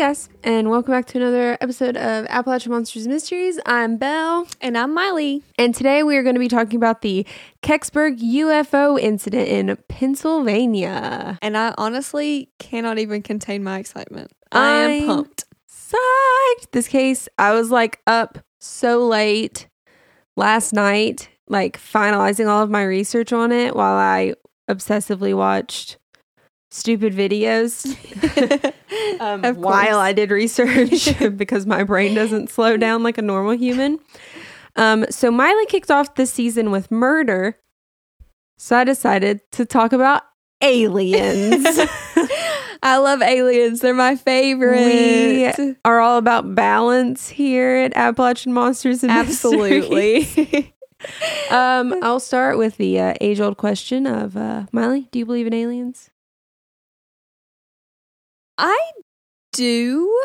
guys, and welcome back to another episode of Appalachian Monsters Mysteries. I'm Belle, And I'm Miley. and today we are going to be talking about the Kecksburg UFO incident in Pennsylvania. And I honestly cannot even contain my excitement. I am I'm- pumped. Psyched! This case, I was like up so late last night, like finalizing all of my research on it while I obsessively watched stupid videos. um, while. I did research because my brain doesn't slow down like a normal human. Um, so Miley kicked off this season with murder. So I decided to talk about aliens. I love aliens. They're my favorite. we are all about balance here at Appalachian Monsters and Absolutely. um, I'll start with the uh, age-old question of uh, Miley. Do you believe in aliens? I do.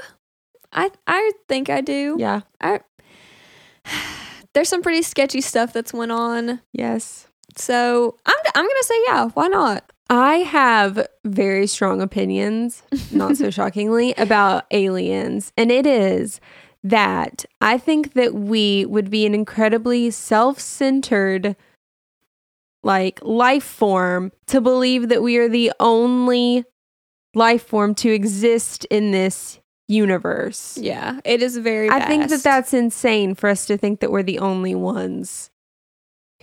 I I think I do. Yeah. I There's some pretty sketchy stuff that's went on. Yes. So, I'm I'm going to say yeah, why not? I have very strong opinions, not so shockingly, about aliens. And it is that I think that we would be an incredibly self centered, like, life form to believe that we are the only life form to exist in this universe. Yeah, it is very I think that that's insane for us to think that we're the only ones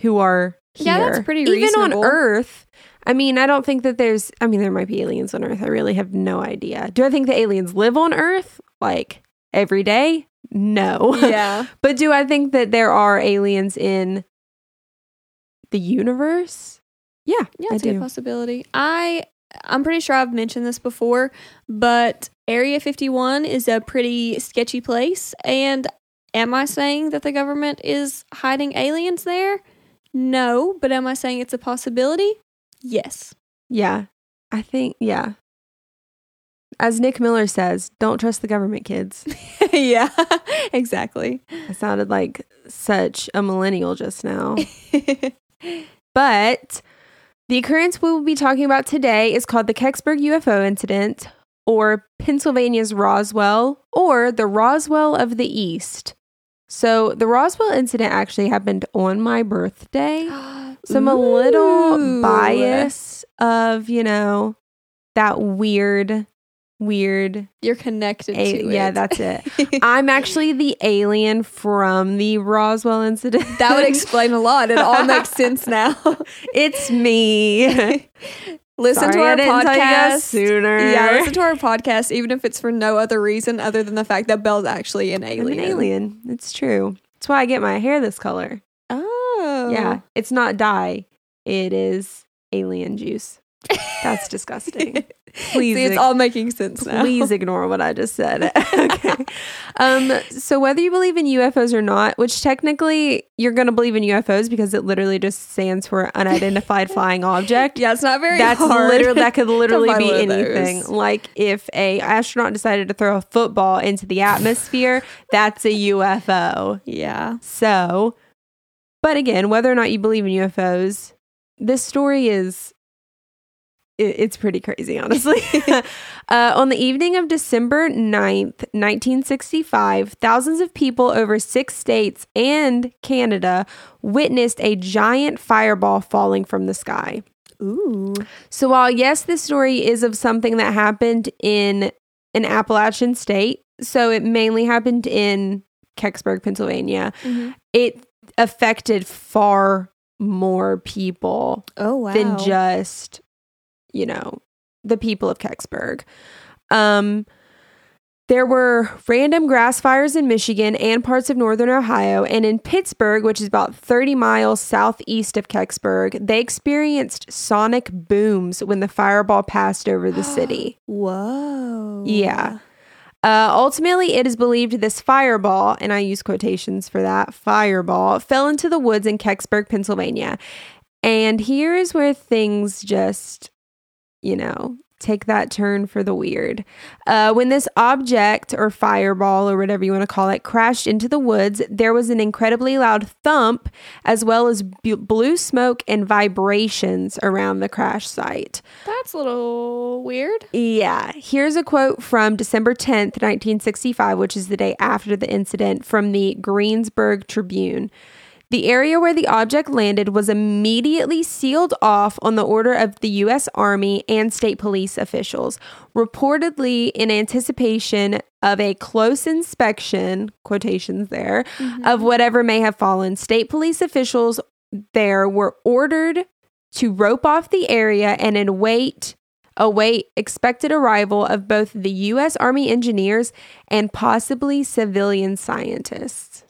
who are here. Yeah, that's pretty Even reasonable. on Earth. I mean, I don't think that there's. I mean, there might be aliens on Earth. I really have no idea. Do I think the aliens live on Earth like every day? No. Yeah. but do I think that there are aliens in the universe? Yeah, Yeah, I it's a do. possibility. I I'm pretty sure I've mentioned this before, but Area 51 is a pretty sketchy place. And am I saying that the government is hiding aliens there? No, but am I saying it's a possibility? Yes. Yeah, I think. Yeah. As Nick Miller says, don't trust the government, kids. yeah, exactly. I sounded like such a millennial just now. But the occurrence we will be talking about today is called the Kecksburg UFO incident, or Pennsylvania's Roswell, or the Roswell of the East. So the Roswell incident actually happened on my birthday. So I'm a little biased of, you know, that weird, weird. You're connected A- to it. yeah, that's it. I'm actually the alien from the Roswell incident. that would explain a lot. It all makes sense now. it's me. listen Sorry to our I didn't tell you podcast. sooner. Yeah, listen to our podcast, even if it's for no other reason other than the fact that Belle's actually an alien. an alien. It's true. That's why I get my hair this color. Oh. Yeah, it's not dye. It is alien juice. That's disgusting. Please See, it's ig- all making sense now. Please ignore what I just said. okay. Um, so whether you believe in UFOs or not, which technically you're going to believe in UFOs because it literally just stands for unidentified flying object. Yeah, it's not very That's literally that could literally be anything. those. Like if a astronaut decided to throw a football into the atmosphere, that's a UFO. Yeah. So, but again, whether or not you believe in UFOs, this story is it's pretty crazy, honestly. uh, on the evening of December 9th, 1965, thousands of people over six states and Canada witnessed a giant fireball falling from the sky. Ooh. So, while yes, this story is of something that happened in an Appalachian state, so it mainly happened in Kecksburg, Pennsylvania, it affected far more people Oh wow. than just, you know, the people of Kecksburg. Um, there were random grass fires in Michigan and parts of northern Ohio, and in Pittsburgh, which is about 30 miles southeast of Kecksburg, they experienced sonic booms when the fireball passed over the city. Whoa. Yeah. Uh, ultimately, it is believed this fireball, and I use quotations for that fireball, fell into the woods in Kecksburg, Pennsylvania. And here's where things just, you know, take that turn for the weird. Uh, when this object or fireball or whatever you want to call it crashed into the woods, there was an incredibly loud thump as well as b- blue smoke and vibrations around the crash site. That's a little weird. Yeah. Here's a quote from December 10th, 1965, which is the day after the incident from the Greensburg Tribune. The area where the object landed was immediately sealed off on the order of the U.S. Army and state police officials, reportedly in anticipation of a close inspection, quotations there, of whatever may have fallen. State police officials there were ordered to rope off the area and await await expected arrival of both the U.S. Army engineers and possibly civilian scientists.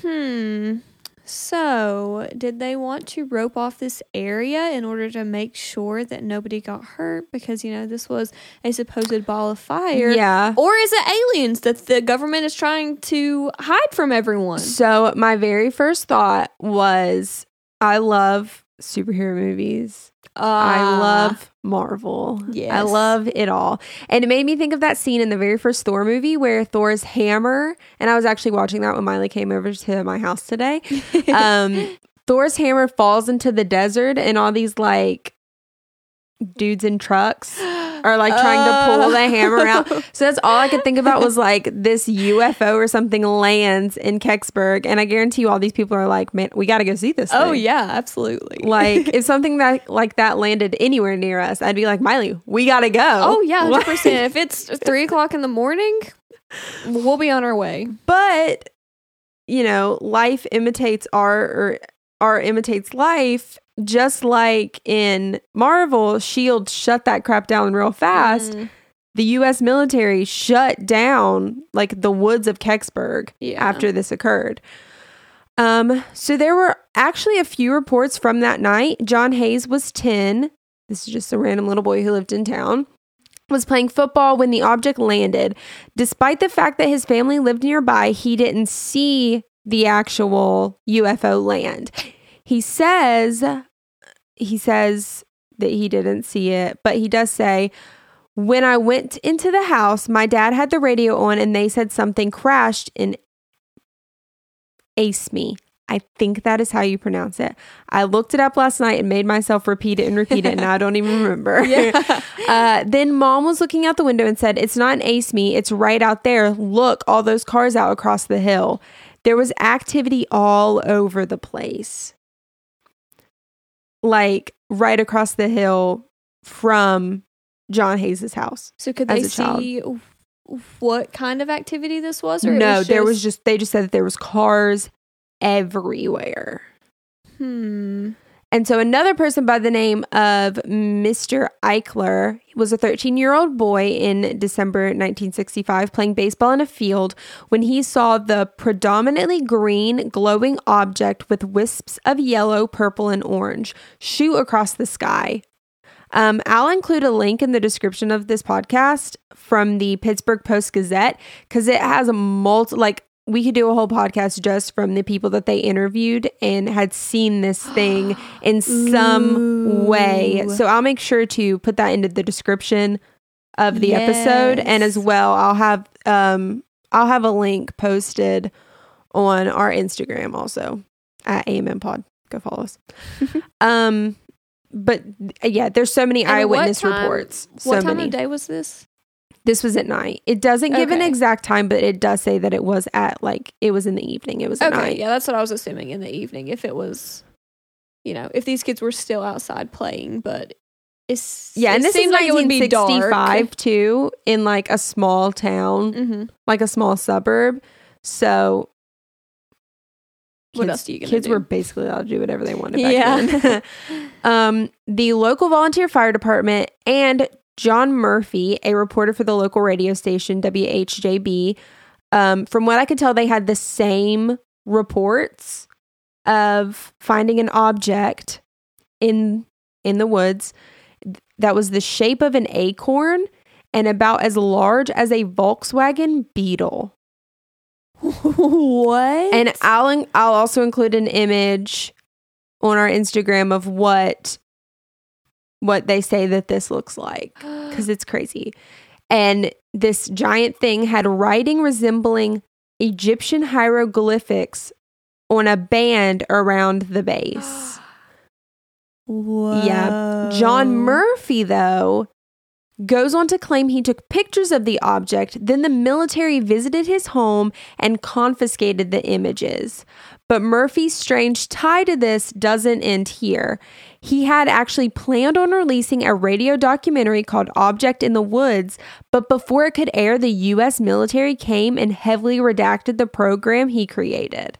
Hmm. So, did they want to rope off this area in order to make sure that nobody got hurt? Because, you know, this was a supposed ball of fire. Yeah. Or is it aliens that the government is trying to hide from everyone? So my very first thought was I love superhero movies. I Ah. love Marvel. Yeah, I love it all. And it made me think of that scene in the very first Thor movie where Thor's hammer, and I was actually watching that when Miley came over to my house today. Um, Thor's hammer falls into the desert, and all these like dudes in trucks are like trying to pull the oh. hammer out. So that's all I could think about was like this UFO or something lands in Kecksburg, and I guarantee you all these people are like, man, we got to go see this. Oh, thing." yeah, absolutely. Like if something that like that landed anywhere near us, I'd be like, Miley, we gotta go. oh, yeah, 100%. if it's three o'clock in the morning, we'll be on our way. but you know, life imitates art or art imitates life. Just like in Marvel, Shield shut that crap down real fast. Mm, The U.S. military shut down like the woods of Kecksburg Yeah. after this occurred. Um, so there were actually a few reports from that night. John Hayes was 10. This is just a random little boy who lived in town. Was playing football when the object landed. Despite the fact that his family lived nearby, he didn't see the actual UFO land. He says he says that he didn't see it, but he does say when I went into the house, my dad had the radio on and they said something crashed in Ace Me. I think that is how you pronounce it. I looked it up last night and made myself repeat it and repeat it, and I don't even remember. Yeah. Uh, then mom was looking out the window and said, It's not an ace me, it's right out there. Look, all those cars out across the hill. There was activity all over the place. Like right across the hill from John Hayes's house. So could they child. see what kind of activity this was? Or no, was there was just they just said that there was cars everywhere. hmm. And so another person by the name of Mr. Eichler was a 13 year old boy in December 1965 playing baseball in a field when he saw the predominantly green glowing object with wisps of yellow, purple, and orange shoot across the sky. Um, I'll include a link in the description of this podcast from the Pittsburgh Post Gazette because it has a multi like we could do a whole podcast just from the people that they interviewed and had seen this thing in some way. So I'll make sure to put that into the description of the episode and as well I'll have um I'll have a link posted on our Instagram also at AMM Pod. Go follow us. um but yeah, there's so many And what eyewitness time- reports. So What time many. of day was this? This was at night. It doesn't give an exact time, but it does say that it was at like it was in the evening. It was at Okay, night. yeah, that's what I was assuming in the evening. If it was, you know, if these kids were still outside playing, but it's Yeah, and it this is like it would be dark. 1965 too, in like a small town, Mhm. like a small suburb. So What kids- else are you Kids do? were basically allowed to do whatever they wanted back Yeah. then. um, the local volunteer fire department and John Murphy, a reporter for the local radio station WHJB, um, from what I could tell, they had the same reports of finding an object in in the woods that was the shape of an acorn and about as large as a Volkswagen Beetle. what? And I'll I'll also include an image on our Instagram of what what they say that this looks like because it's crazy. And this giant thing had writing resembling Egyptian hieroglyphics on a band around the base. Yeah. John Murphy, though, goes on to claim he took pictures of the object, then the military visited his home and confiscated the images. But Murphy's strange tie to this doesn't end here. He had actually planned on releasing a radio documentary called Object in the Woods, but before it could air, the US military came and heavily redacted the program he created.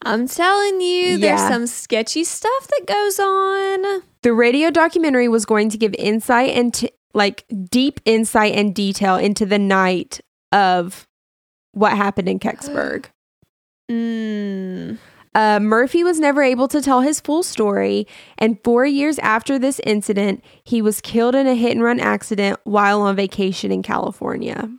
I'm telling you, there's some sketchy stuff that goes on. The radio documentary was going to give insight into like deep insight and detail into the night of what happened in Kecksburg. Mm. Uh, Murphy was never able to tell his full story, and four years after this incident, he was killed in a hit and run accident while on vacation in California.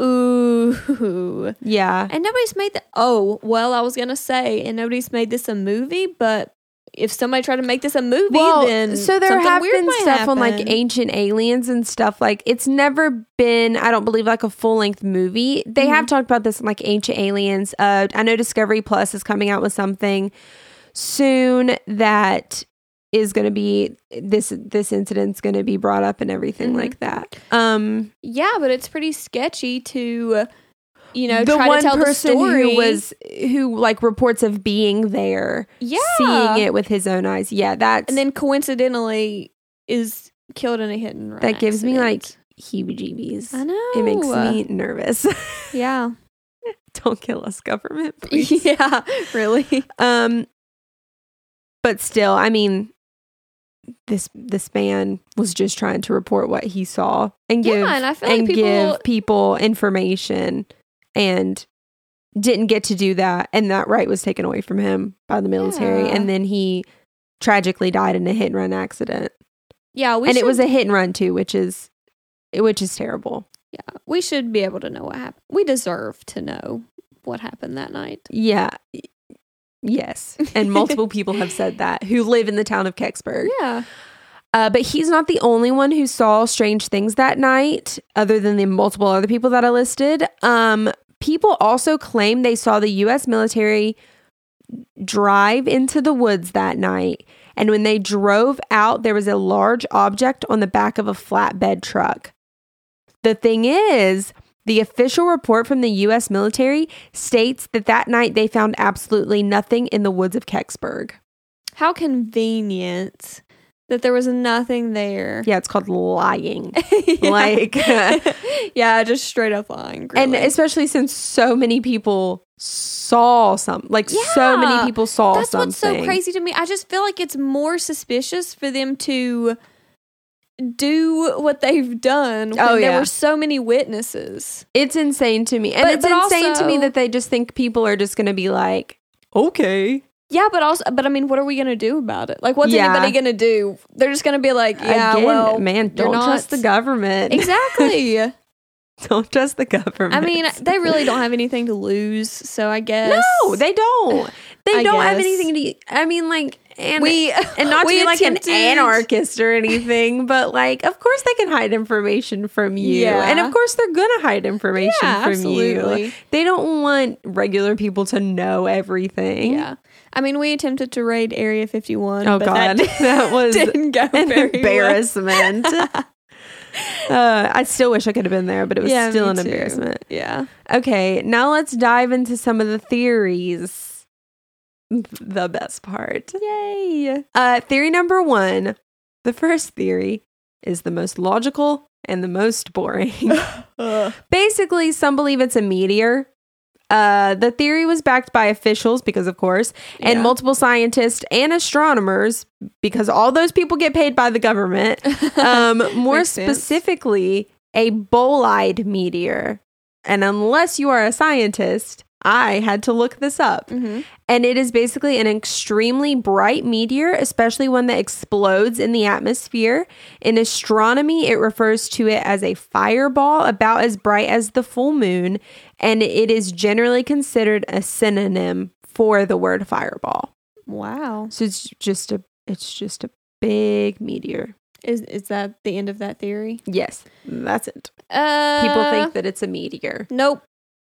Ooh. Yeah. And nobody's made the. Oh, well, I was going to say, and nobody's made this a movie, but if somebody tried to make this a movie, Well, then so there have weird been stuff on like ancient aliens and stuff. Like it's never been, I don't believe, like a full length movie. They have talked about this in like ancient aliens. Uh, I know Discovery Plus is coming out with something soon that is going to be this this incident's going to be brought up and everything Mhm. like that. Um, Yeah, but it's pretty sketchy to, you know, the try one to tell person the story. who was who like reports of being there, yeah. seeing it with his own eyes. Yeah, that's and then coincidentally is killed in a hit and run. that gives me like accident. heebie-jeebies. I know It makes me nervous. yeah Don't kill us, government, please. yeah really um, but still, I mean, this this man was just trying to report what he saw and give yeah and I feel like people give people information, and didn't get to do that, and that right was taken away from him by the military, Yeah. and then he tragically died in a hit and run accident, yeah we and should, it was a hit and run too, which is which is terrible. yeah we should be able to know what happened. We deserve to know what happened that night. Yeah. Yes. And multiple people have said that who live in the town of Kecksburg. Yeah. Uh, but he's not the only one who saw strange things that night, other than the multiple other people that I listed. Um, people also claim they saw the U.S. military drive into the woods that night. And when they drove out, there was a large object on the back of a flatbed truck. The thing is, the official report from the U.S. military states that that night they found absolutely nothing in the woods of Kecksburg. How convenient that there was nothing there. Yeah, it's called lying. Yeah. Like- yeah, just straight up lying. And especially since so many people saw some, like so many people saw That's something. That's what's so crazy to me. I just feel like it's more suspicious for them to do what they've done when Oh, there were so many witnesses. It's insane to me. And But- it's but insane to me that they just think people are just going to be like, okay. Yeah, but also, but I mean, what are we gonna do about it? Like, what's Yeah. anybody gonna do? They're just gonna be like, yeah, Again, well, man, don't trust the government. exactly. don't trust the government. I mean, they really don't have anything to lose, so I guess No, they don't. They I don't have anything to. I mean, like, and we and not to be like an anarchist or anything, but like, of course they can hide information from you, Yeah. and of course they're gonna hide information Yeah, from you. They don't want regular people to know everything. Yeah, I mean, we attempted to raid Area Fifty One. Oh but god, that, that was didn't go an very well. embarrassment. uh, I still wish I could have been there, but it was Yeah, still an too. embarrassment. Yeah. Okay, now let's dive into some of the theories. The best part. Yay. Uh, theory number one the first theory is the most logical and the most boring. Basically, some believe it's a meteor. Uh, the theory was backed by officials, because of course, and Yeah. multiple scientists and astronomers, because all those people get paid by the government. Um, more Makes sense. specifically, a bolide meteor. And unless you are a scientist, I had to look this up. Mhm. And it is basically an extremely bright meteor, especially one that explodes in the atmosphere. In astronomy, it refers to it as a fireball about as bright as the full moon, and it is generally considered a synonym for the word fireball. Wow. So it's just a it's just a big meteor. Is is that the end of that theory? Yes, that's it. Uh, People think that it's a meteor. Nope.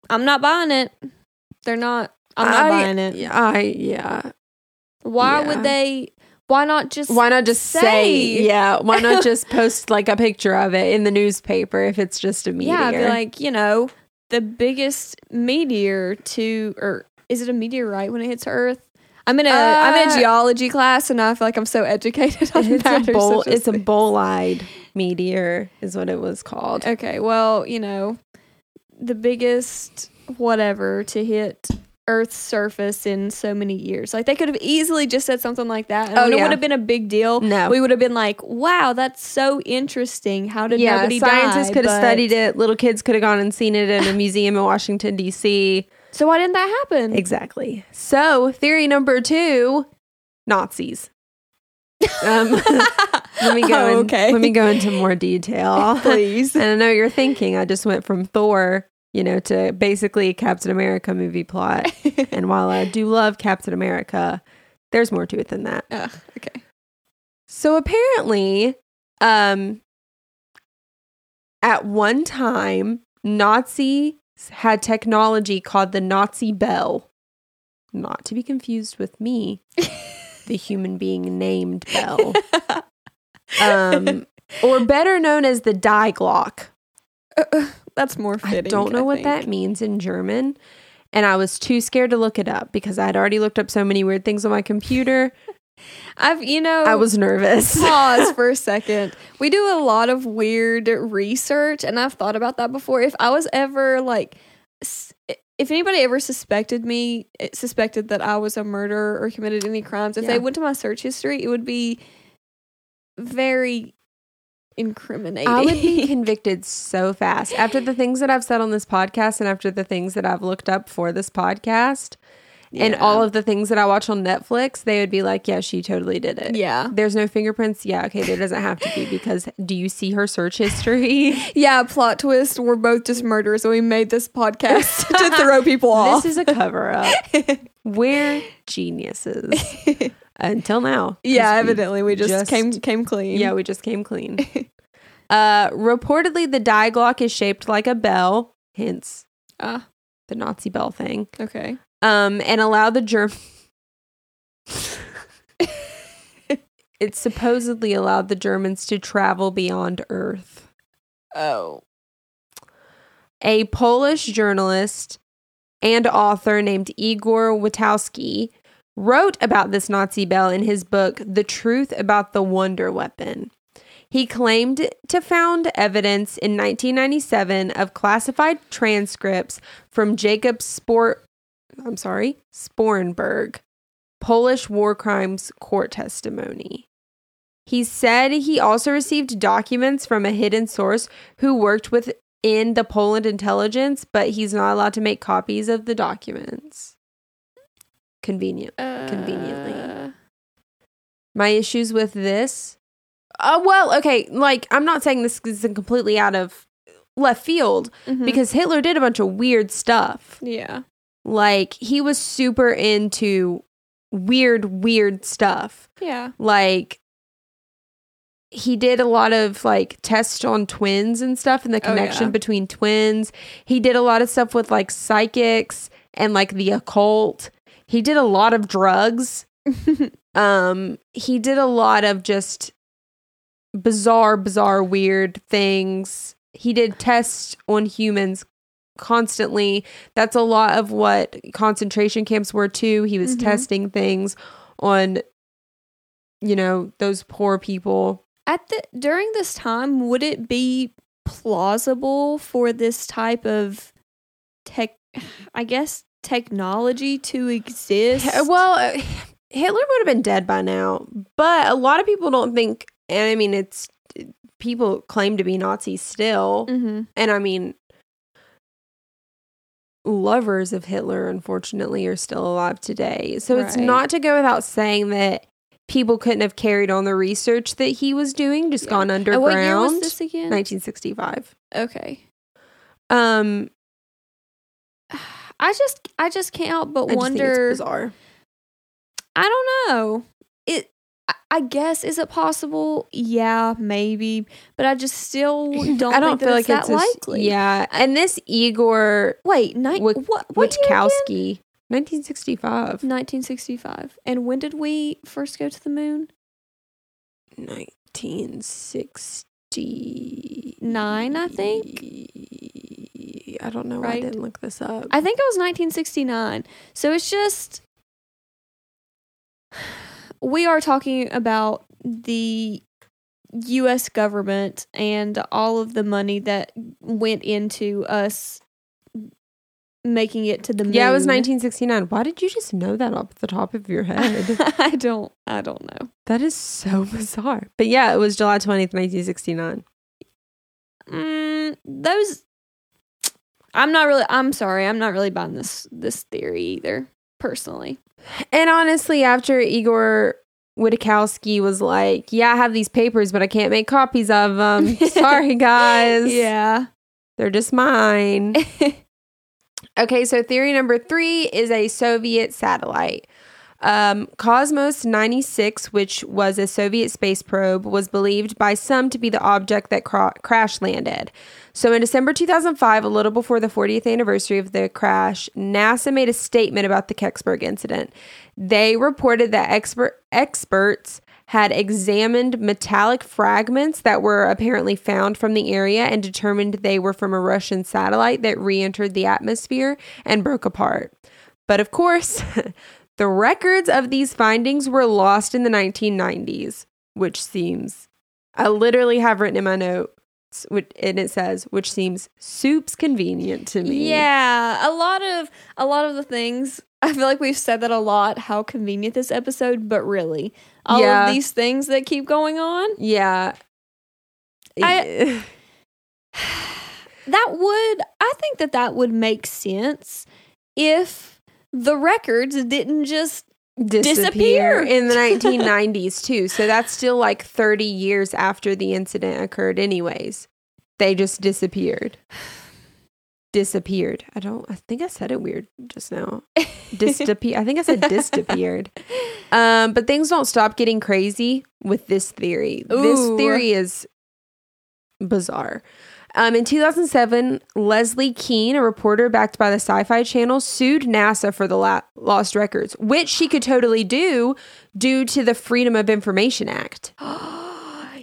I'm not buying it. They're not. I'm not I- buying it. I yeah. Why yeah. would they? Why not just? Why not just say, say? yeah? Why not just post like a picture of it in the newspaper if it's just a meteor? Yeah, be like, you know, the biggest meteor to, or is it a meteorite when it hits Earth? I'm in a am in Uh, a geology class, and I feel like I'm so educated on that. it's a matters bowl. such as It's a bolide meteor, is what it was called. Okay, well, you know, the biggest whatever to hit Earth's surface in so many years. Like they could have easily just said something like that, and Oh, it yeah. would have been a big deal. No. we would have been like, "Wow, that's so interesting. How did yeah, nobody scientists die?" could have studied it. Little kids could have gone and seen it in a museum in Washington D.C. So why didn't that happen? Exactly. So, theory number two: Nazis. Um, let me go. Oh, in- okay. Let me go into more detail. Please. and I know you're thinking I just went from Thor, you know, to basically Captain America movie plot. and while I do love Captain America, there's more to it than that. Okay. So apparently, um, at one time, Nazis had technology called the Nazi Bell, not to be confused with me, the human being named Bell, um, or better known as the Die Glock. That's more I don't know I what that means in German. And I was too scared to look it up because I had already looked up so many weird things on my computer. I've you know I was nervous. pause for a second. We do a lot of weird research, and I've thought about that before. If I was ever like, if anybody ever suspected me, eh, suspected that I was a murderer or committed any crimes, if Yeah. they went to my search history, it would be very incriminating. I would be convicted so fast after the things that I've said on this podcast and after the things that I've looked up for this podcast and all of the things that I watch on Netflix. They would be like, yeah, she totally did it. yeah, There's no fingerprints. Yeah, okay, there doesn't have to be because do you see her search history? yeah. Plot twist: We're both just murderers, and we made this podcast to throw people off. this is a cover up. We're geniuses. Until now. yeah, evidently we just, just- came came clean. Yeah, we just came clean. uh, reportedly, the die Glock is shaped like a bell, hence Ah, the Nazi bell thing. okay. Um, and allow the germ. it supposedly allowed the Germans to travel beyond Earth. Oh. A Polish journalist and author named Igor Witkowski wrote about this Nazi bell in his book, The Truth About the Wonder Weapon. He claimed to found evidence in 1997 of classified transcripts from Jacob Sport I'm sorry, Sporrenberg, Polish war crimes court testimony. He said he also received documents from a hidden source who worked within the Poland intelligence, but he's not allowed to make copies of the documents. Convenient. Conveniently. Uh, My issues with this. Uh, well, okay, like I'm not saying this is completely out of left field mhm. because Hitler did a bunch of weird stuff. yeah. Like he was super into weird, weird stuff. Yeah. Like he did a lot of like tests on twins and stuff and the Oh, connection yeah. between twins. He did a lot of stuff with like psychics and like the occult. He did a lot of drugs. Um he did a lot of just bizarre bizarre weird things. He did tests on humans constantly. That's a lot of what concentration camps were too. He was Mhm. testing things on you know, those poor people. At the during this time, would it be plausible for this type of tech I guess technology to exist? Well, uh, Hitler would have been dead by now, but a lot of people don't think and I mean it's people claim to be Nazis still. Mhm. And I mean, lovers of Hitler, unfortunately, are still alive today. So it's not to go without saying that people couldn't have carried on the research that he was doing, just Yeah. gone And what year was underground. this again? 1965. Okay. Um, I just I just can't help but I wonder it's bizarre. I don't know. It. I- guess is it possible? Yeah, maybe, but I just still don't. I don't feel it's like it's that a s- likely. yeah, and this Igor Wait, ni- Wich- what? What? Wichkowski, 1965. 1965. And when did we first go to the moon? 1960 Nine, I think. I don't know. why I didn't look this up. I think it was 1969. So it's just we are talking about the US government and all of the money that went into us making it to the moon. yeah, it was 1969. Why did you just know that off the top of your head? I don't I don't know. that is so bizarre. But yeah, it was July 20th, 1969. Mm, those I'm not really I'm sorry. I'm not really buying this this theory either personally. And honestly, after Igor Witkowski was like, "Yeah, I have these papers, but I can't make copies of them. Sorry, guys. Yeah. They're just mine." Okay, so theory number three is a Soviet satellite. Um, Cosmos 96, which was a Soviet space probe, was believed by some to be the object that cra- crash landed. So in December 2005, a little before the 40th anniversary of the crash, NASA made a statement about the Kecksburg incident. They reported that expert experts had examined metallic fragments that were apparently found from the area and determined they were from a Russian satellite that re entered the atmosphere and broke apart. But of course, the records of these findings were lost in the 1990s, which seems, I literally have written in my notes, which, and it says, which seems soups convenient to me. Yeah, a lot of a lot of the things. I feel like we've said that a lot. How convenient this episode, but really, all Yeah. of these things that keep going on. Yeah. I- That would, I think that that would make sense if the records didn't just disappear Disappear. in the 1990s too. So that's still like 30 years after the incident occurred anyways. They just disappeared. Disappeared. I don't I think I said it weird just now. Disappear. I think I said disappeared. Um but things don't stop getting crazy with this theory. This theory is bizarre. Um, in 2007, Leslie Kean, a reporter backed by the Sci Fi Channel, sued NASA for the la- lost records, which she could totally do due to the Freedom of Information Act.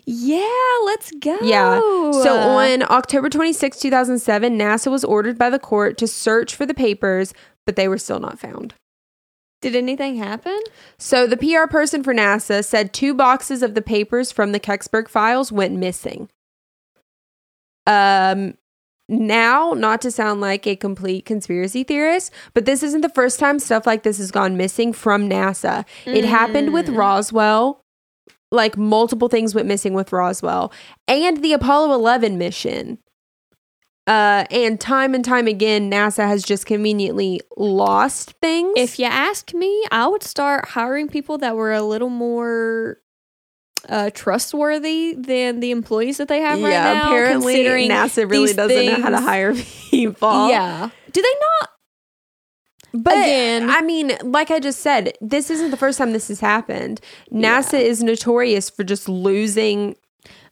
yeah, let's go. Yeah. So on October 26, 2007, NASA was ordered by the court to search for the papers, but they were still not found. did anything happen? So the PR person for NASA said two boxes of the papers from the Kecksburg files went missing. Um now, not to sound like a complete conspiracy theorist, but this isn't the first time stuff like this has gone missing from NASA. It happened with Mm. Roswell. Like multiple things went missing with Roswell and the Apollo 11 mission. Uh, and time and time again, NASA has just conveniently lost things. If you ask me, I would start hiring people that were a little more uh, trustworthy than the employees that they have right now. apparently considering NASA really doesn't know how to hire people. Yeah. Do they not? but Again- I mean, like I just said, this isn't the first time this has happened. NASA is notorious for just losing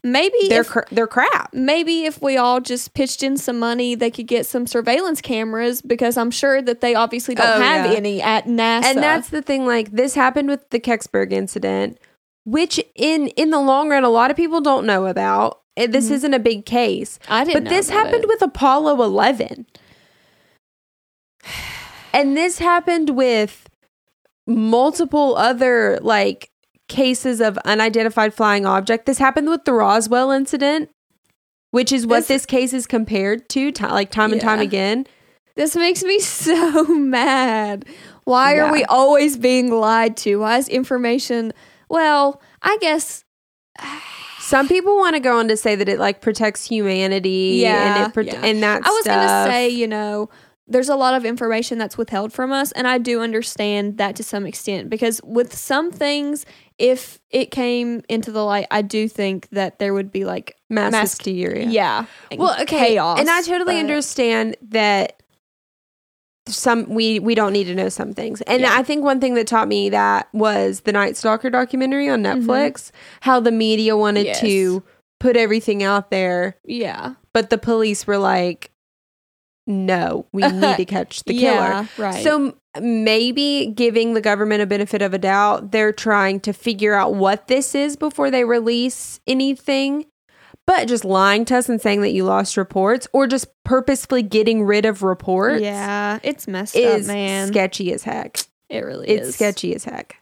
Maybe their if, cr- their crap. maybe if we all just pitched in some money, they could get some surveillance cameras because I'm sure that they obviously don't Oh, have yeah. any at NASA. And that's the thing. Like this happened with the Kecksburg incident, which in in the long run, a lot of people don't know about. This Mhm. isn't a big case. I didn't. But this happened it. with Apollo 11. And this happened with multiple other like cases of unidentified flying object. This happened with the Roswell incident, which is what This- this, case is compared to, ti- like time and time again. This makes me so mad. Why Yeah. are we always being lied to? Why is information? Well, I guess. Some people want to go on to say that it like protects humanity, Yeah, and it prote- yeah. and that I was stuff. gonna say, you know, there's a lot of information that's withheld from us, and I do understand that to some extent because with some things, if it came into the light, I do think that there would be like mass, mass- hysteria. yeah, Well, okay, chaos, and I totally but- understand that some we we don't need to know some things. And Yeah. I think one thing that taught me that was the Night Stalker documentary on mm-hmm. Netflix, how the media wanted Yes. to put everything out there, Yeah. but the police were like no, we need to catch the killer. Yeah, right. So maybe giving the government a benefit of a doubt, they're trying to figure out what this is before they release anything. But just lying to us and saying that you lost reports or just purposefully getting rid of reports yeah, it's messed up, man. sketchy as heck. it really It's is. sketchy as heck.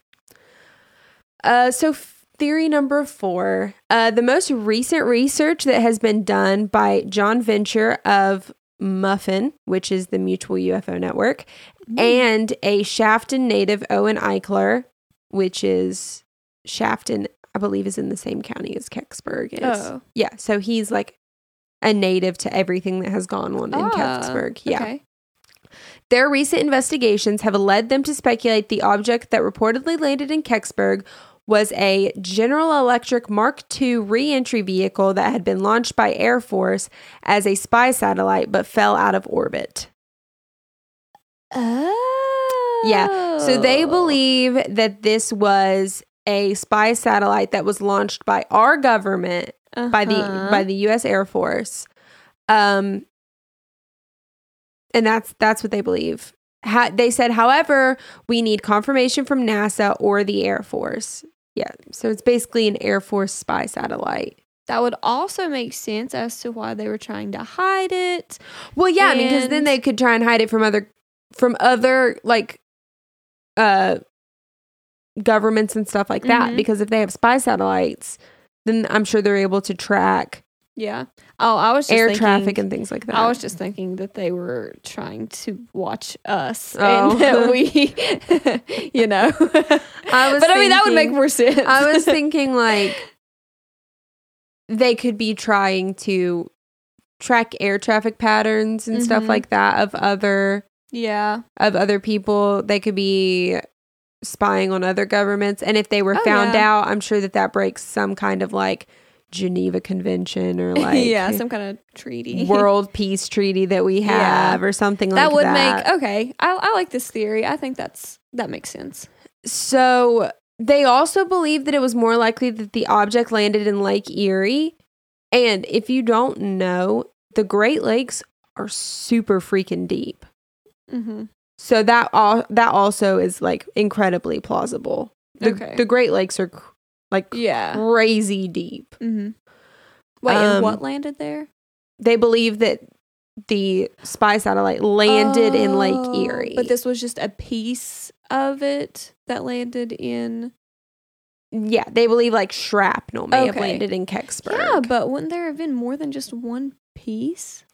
Uh, so f- theory number four, uh, the most recent research that has been done by John Ventre of MUFON, which is the Mutual UFO Network, Mm. and a Shafton native, Owen Eichler, which is Shafton, I believe, is in the same county as Kecksburg is. Oh. Yeah, so he's like a native to everything that has gone on in Ah, Kecksburg. Yeah. Okay. Their recent investigations have led them to speculate the object that reportedly landed in Kecksburg was a General Electric Mark II reentry vehicle that had been launched by Air Force as a spy satellite but fell out of orbit. Oh. Yeah. So they believe that this was a spy satellite that was launched by our government by the Uh-huh. by the US Air Force. Um and that's that's what they believe. Ha- they said however, we need confirmation from NASA or the Air Force. Yeah. So it's basically an Air Force spy satellite. that would also make sense as to why they were trying to hide it. Well, yeah, mean cuz then they could try and hide it from other from other like uh governments and stuff like that Mhm. because if they have spy satellites, then I'm sure they're able to track Yeah. Oh, I was just air thinking- traffic and things like that. I was just thinking that they were trying to watch us Oh. and that we, you know. I was but I mean, that would make more sense. I was thinking like they could be trying to track air traffic patterns and stuff Mhm. like that of other yeah. of other people. They could be spying on other governments and if they were Oh, found yeah. out, I'm sure that that breaks some kind of like Geneva Convention or like yeah, some kind of treaty. world peace treaty that we Yeah. have or something like that That would that. make okay. I, I like this theory. I think that's that makes sense. So they also believe that it was more likely that the object landed in Lake Erie. And if you don't know, the Great Lakes are super freaking deep. Mm-hmm. So that all that also is like incredibly plausible. The, Okay. the Great Lakes are cr- like Yeah. crazy deep. Mm-hmm. Wait, Um, and what landed there? They believe that the spy satellite landed in Lake Oh, Erie. but this was just a piece of it that landed in. yeah, they believe like shrapnel may have landed in Kecksburg. Yeah, but wouldn't there have been more than just one piece?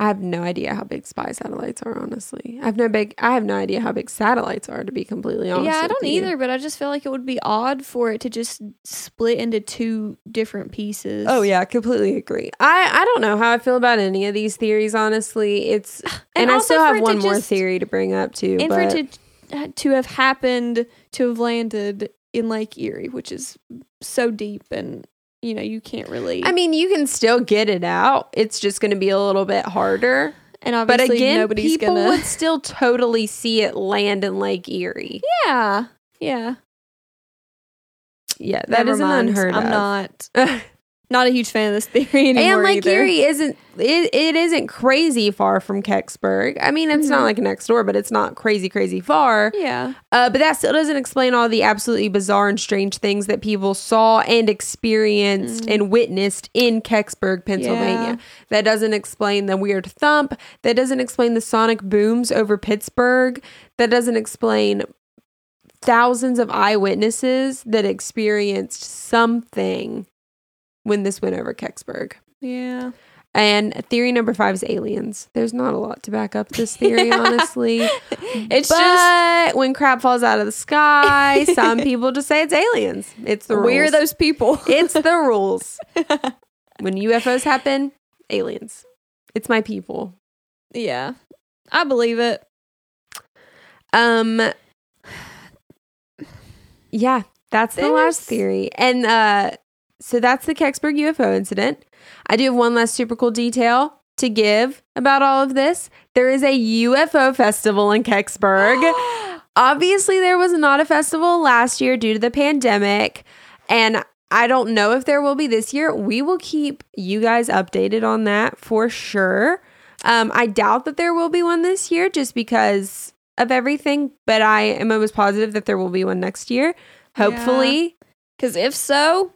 I have no idea how big spy satellites are. Honestly, I have no big. I have no idea how big satellites are. To be completely honest, yeah, I don't you. either, but I just feel like it would be odd for it to just split into two different pieces. Oh yeah, completely agree. I I don't know how I feel about any of these theories. Honestly, it's and, I also still have one more just- theory to bring up too. and but for it to uh, to have happened to have landed in Lake Erie, which is so deep and you know you can't really. I mean, you can still get it out. It's just going to be a little bit harder. and But obviously again, nobody's people gonna. would still totally see it land in Lake Erie. yeah, yeah. Yeah, that Never isn't mind. unheard I'm of. not not a huge fan of this theory anymore. and Lake either. Erie isn't it, it isn't crazy far from Kecksburg. I mean, it's not Mhm. like next door, but it's not crazy crazy far. Yeah, Uh, but that still doesn't explain all the absolutely bizarre and strange things that people saw and experienced Mm. and witnessed in Kecksburg, Pennsylvania. That doesn't explain the weird thump. That doesn't explain the sonic booms over Pittsburgh. That doesn't explain thousands of eyewitnesses that experienced something when this went over Kecksburg. yeah. And theory number five is aliens. There's not a lot to back up this theory, honestly. It's but just when crap falls out of the sky, some people just say it's aliens. It's the rules. we're those people. It's the rules. when UFOs happen, aliens. It's my people. yeah, I believe it. Um Yeah, that's the last theory. And uh so that's the Kecksburg UFO incident. I do have one last super cool detail. to give about all of this. There is a UFO festival in Kecksburg. Obviously, there was not a festival last year due to the pandemic. And I don't know if there will be this year. We will keep you guys updated on that for sure. Um, I doubt that there will be one this year just because of everything, but I am almost positive that there will be one next year. Hopefully. Because if so,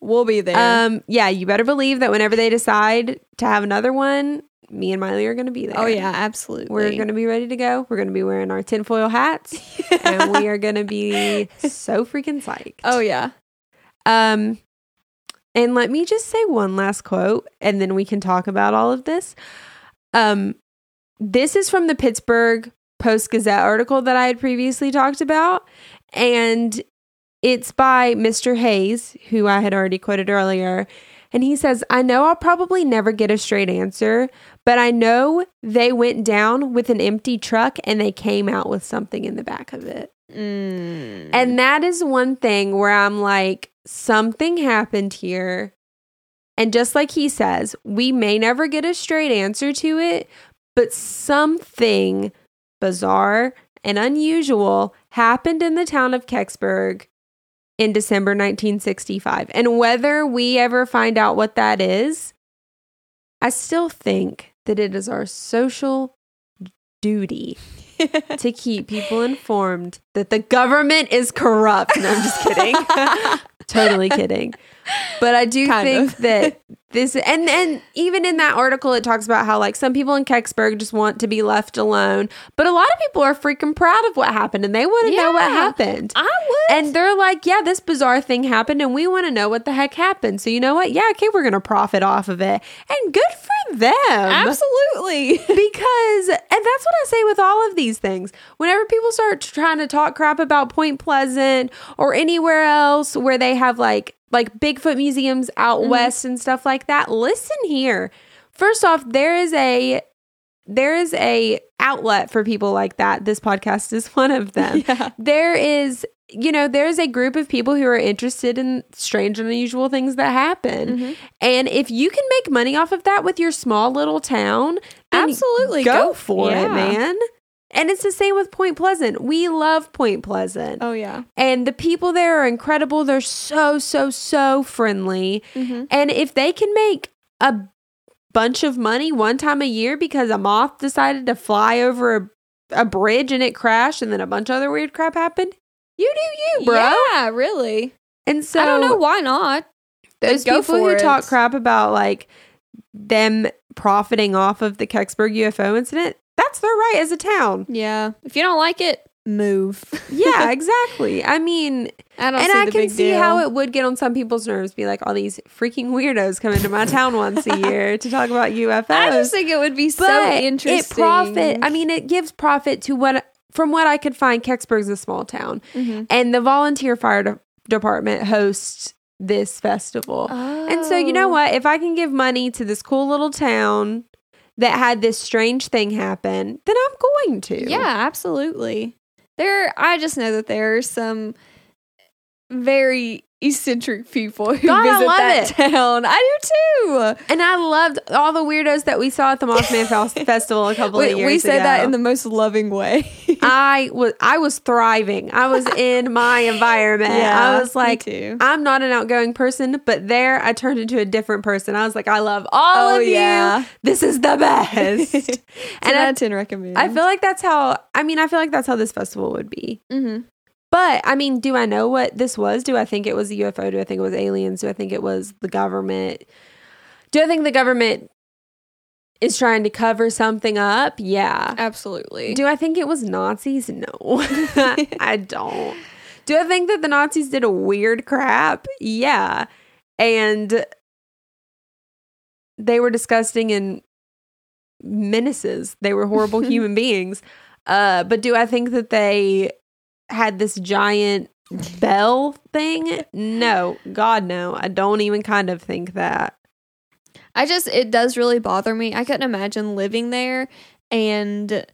we'll be there. Um, yeah, you better believe that whenever they decide to have another one, me and Miley are going to be there. oh yeah, absolutely. We're going to be ready to go. We're going to be wearing our tinfoil hats and we are going to be so freaking psyched. Oh yeah. Um, and let me just say one last quote, and then we can talk about all of this. Um, this is from the Pittsburgh Post Gazette article that I had previously talked about, and it's by Mr. Hayes, who I had already quoted earlier. And he says, I know I'll probably never get a straight answer, but I know they went down with an empty truck and they came out with something in the back of it. Mm. And that is one thing where I'm like, something happened here. And just like he says, we may never get a straight answer to it, but something bizarre and unusual happened in the town of Kecksburg in December 1965. And whether we ever find out what that is, I still think that it is our social duty to keep people informed that the government is corrupt. No, I'm just kidding. totally kidding. But I do Kind think of. that this and and even in that article it talks about how like some people in Kecksburg just want to be left alone, but a lot of people are freaking proud of what happened and they want to know what happened. I would. And they're like, yeah, this bizarre thing happened and we want to know what the heck happened. So you know what? Yeah, okay, we're going to profit off of it. And good for them. absolutely. because and that's what I say with all of these things. Whenever people start trying to talk crap about Point Pleasant or anywhere else where they have like like Bigfoot museums out west and stuff like that, listen here. First off, there is a there is a outlet for people like that. This podcast is one of them. yeah. There is you know, there's a group of people who are interested in strange and unusual things that happen. Mhm. And if you can make money off of that with your small little town, Absolutely. go, Go- for it, man. And it's the same with Point Pleasant. We love Point Pleasant. Oh yeah. And the people there are incredible. They're so, so, so friendly. Mm-hmm. And if they can make a bunch of money one time a year because a moth decided to fly over a, a bridge and it crashed and then a bunch of other weird crap happened, you do you, bro. Yeah, really. And so I don't know why not. those go people who it. talk crap about like them profiting off of the Kecksburg UFO incident, that's their right as a town. Yeah. If you don't like it, move. Yeah, exactly. I mean, I don't and I can see deal. how it would get on some people's nerves. Be like, all these freaking weirdos come into my town once a year to talk about UFOs. I just think it would be so interesting. it profit. I mean, it gives profit to what from what I could find. Kecksburg's a small town, Mhm. and the volunteer fire de- department hosts this festival. And so, you know Oh. what? If I can give money to this cool little town that had this strange thing happen, then I'm going to. Yeah, absolutely. There, I just know that there are some very eccentric people who God, visit that it. town. I do too. And I loved all the weirdos that we saw at the Mothman Fest- Festival a couple We, of years ago. we said that in the most loving way. I was I was thriving. I was in my environment. Yeah, I was like. I'm not an outgoing person, but there I turned into a different person. I was like, I love all Oh, of yeah. you. This is the best. and I, ten recommend. I feel like that's how I mean, I feel like that's how this festival would be. hmm But I mean, do I know what this was? Do I think it was a UFO? Do I think it was aliens? Do I think it was the government? Do I think the government is trying to cover something up? Yeah. absolutely. Do I think it was Nazis? No, I don't. Do I think that the Nazis did a weird crap? Yeah. And they were disgusting and menaces. They were horrible human beings. Uh, but do I think that they had this giant bell thing? No, God, no. I don't even kind of think that. I just it does really bother me. I couldn't imagine living there and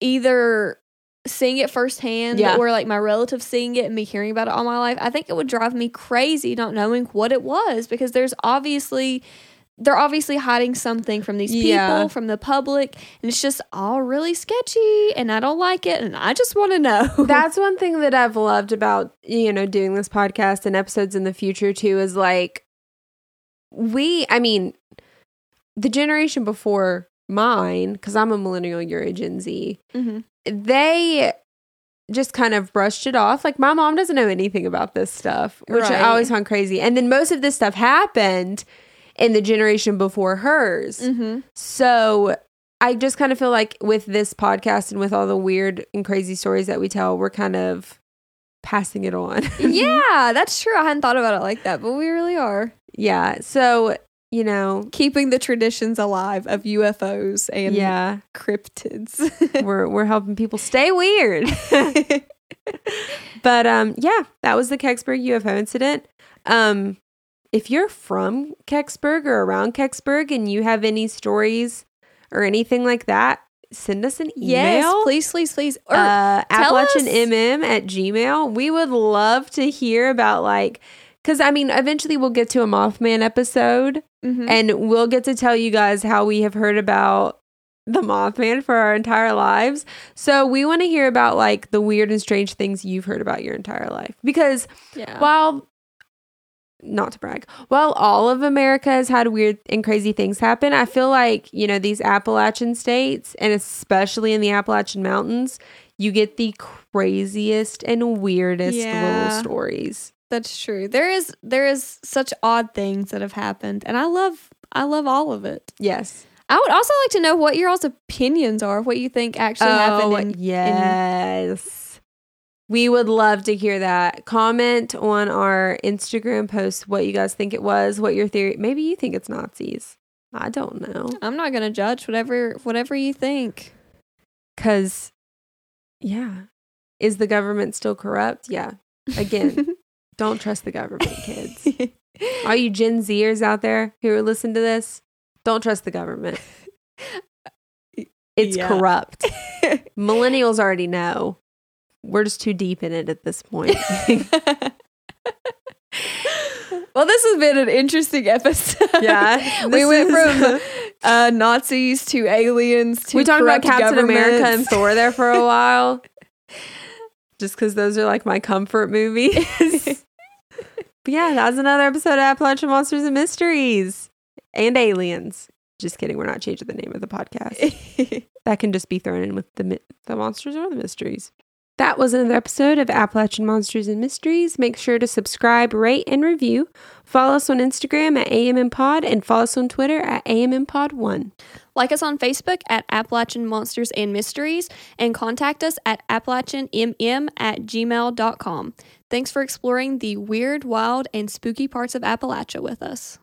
either seeing it firsthand Yeah. or like my relatives seeing it and me hearing about it all my life. I think it would drive me crazy not knowing what it was because there's obviously they're obviously hiding something from these people, Yeah. from the public, and it's just all really sketchy, and I don't like it, and I just want to know. That's one thing that I've loved about, you know, doing this podcast and episodes in the future too is like we, I mean, the generation before mine, because I'm a millennial, you're a Gen Z, Mhm. they just kind of brushed it off. Like my mom doesn't know anything about this stuff, which Right. I always found crazy. And then most of this stuff happened in the generation before hers. Mhm. So I just kind of feel like with this podcast and with all the weird and crazy stories that we tell, we're kind of passing it on. yeah, that's true. I hadn't thought about it like that, but we really are yeah. So, you know, keeping the traditions alive of UFOs and yeah, cryptids. we're we're helping people stay weird. but um yeah, that was the Kecksburg UFO incident. Um if you're from Kecksburg or around Kecksburg and you have any stories or anything like that, send us an email. yes, please, please, please. Or uh, tell Appalachian us- MM at Gmail. We would love to hear about like, because I mean, eventually we'll get to a Mothman episode Mhm. and we'll get to tell you guys how we have heard about the Mothman for our entire lives. So we want to hear about like the weird and strange things you've heard about your entire life. Because yeah. while not to brag, while all of America has had weird and crazy things happen, I feel like, you know, these Appalachian states and especially in the Appalachian Mountains, you get the craziest and weirdest Yeah. little stories. That's true. There is there is such odd things that have happened, and I love I love all of it. Yes. I would also like to know what your all's opinions are, of what you think actually happened. Oh, in, Oh, yes. We would love to hear that. Comment on our Instagram post what you guys think it was, what your theory. Maybe you think it's Nazis. I don't know. I'm not gonna judge whatever whatever you think. Cause yeah. Is the government still corrupt? Yeah. Again, don't trust the government, kids. All you Gen Zers out there who are listening to this, don't trust the government. It's Yeah. corrupt. Millennials already know. We're just too deep in it at this point. well, this has been an interesting episode. Yeah, we went from uh, Nazis to aliens to we talked about Captain America and. Thor there for a while. Just because those are like my comfort movies. but yeah, that was another episode of Appalachian Monsters and Mysteries and Aliens. Just kidding. We're not changing the name of the podcast. that can just be thrown in with the the monsters or the mysteries. That was another episode of Appalachian Monsters and Mysteries. Make sure to subscribe, rate, and review. Follow us on Instagram at AMMPod and follow us on Twitter at AMMPod1. Like us on Facebook at Appalachian Monsters and Mysteries and contact us at appalachianmm at gmail.com. Thanks for exploring the weird, wild, and spooky parts of Appalachia with us.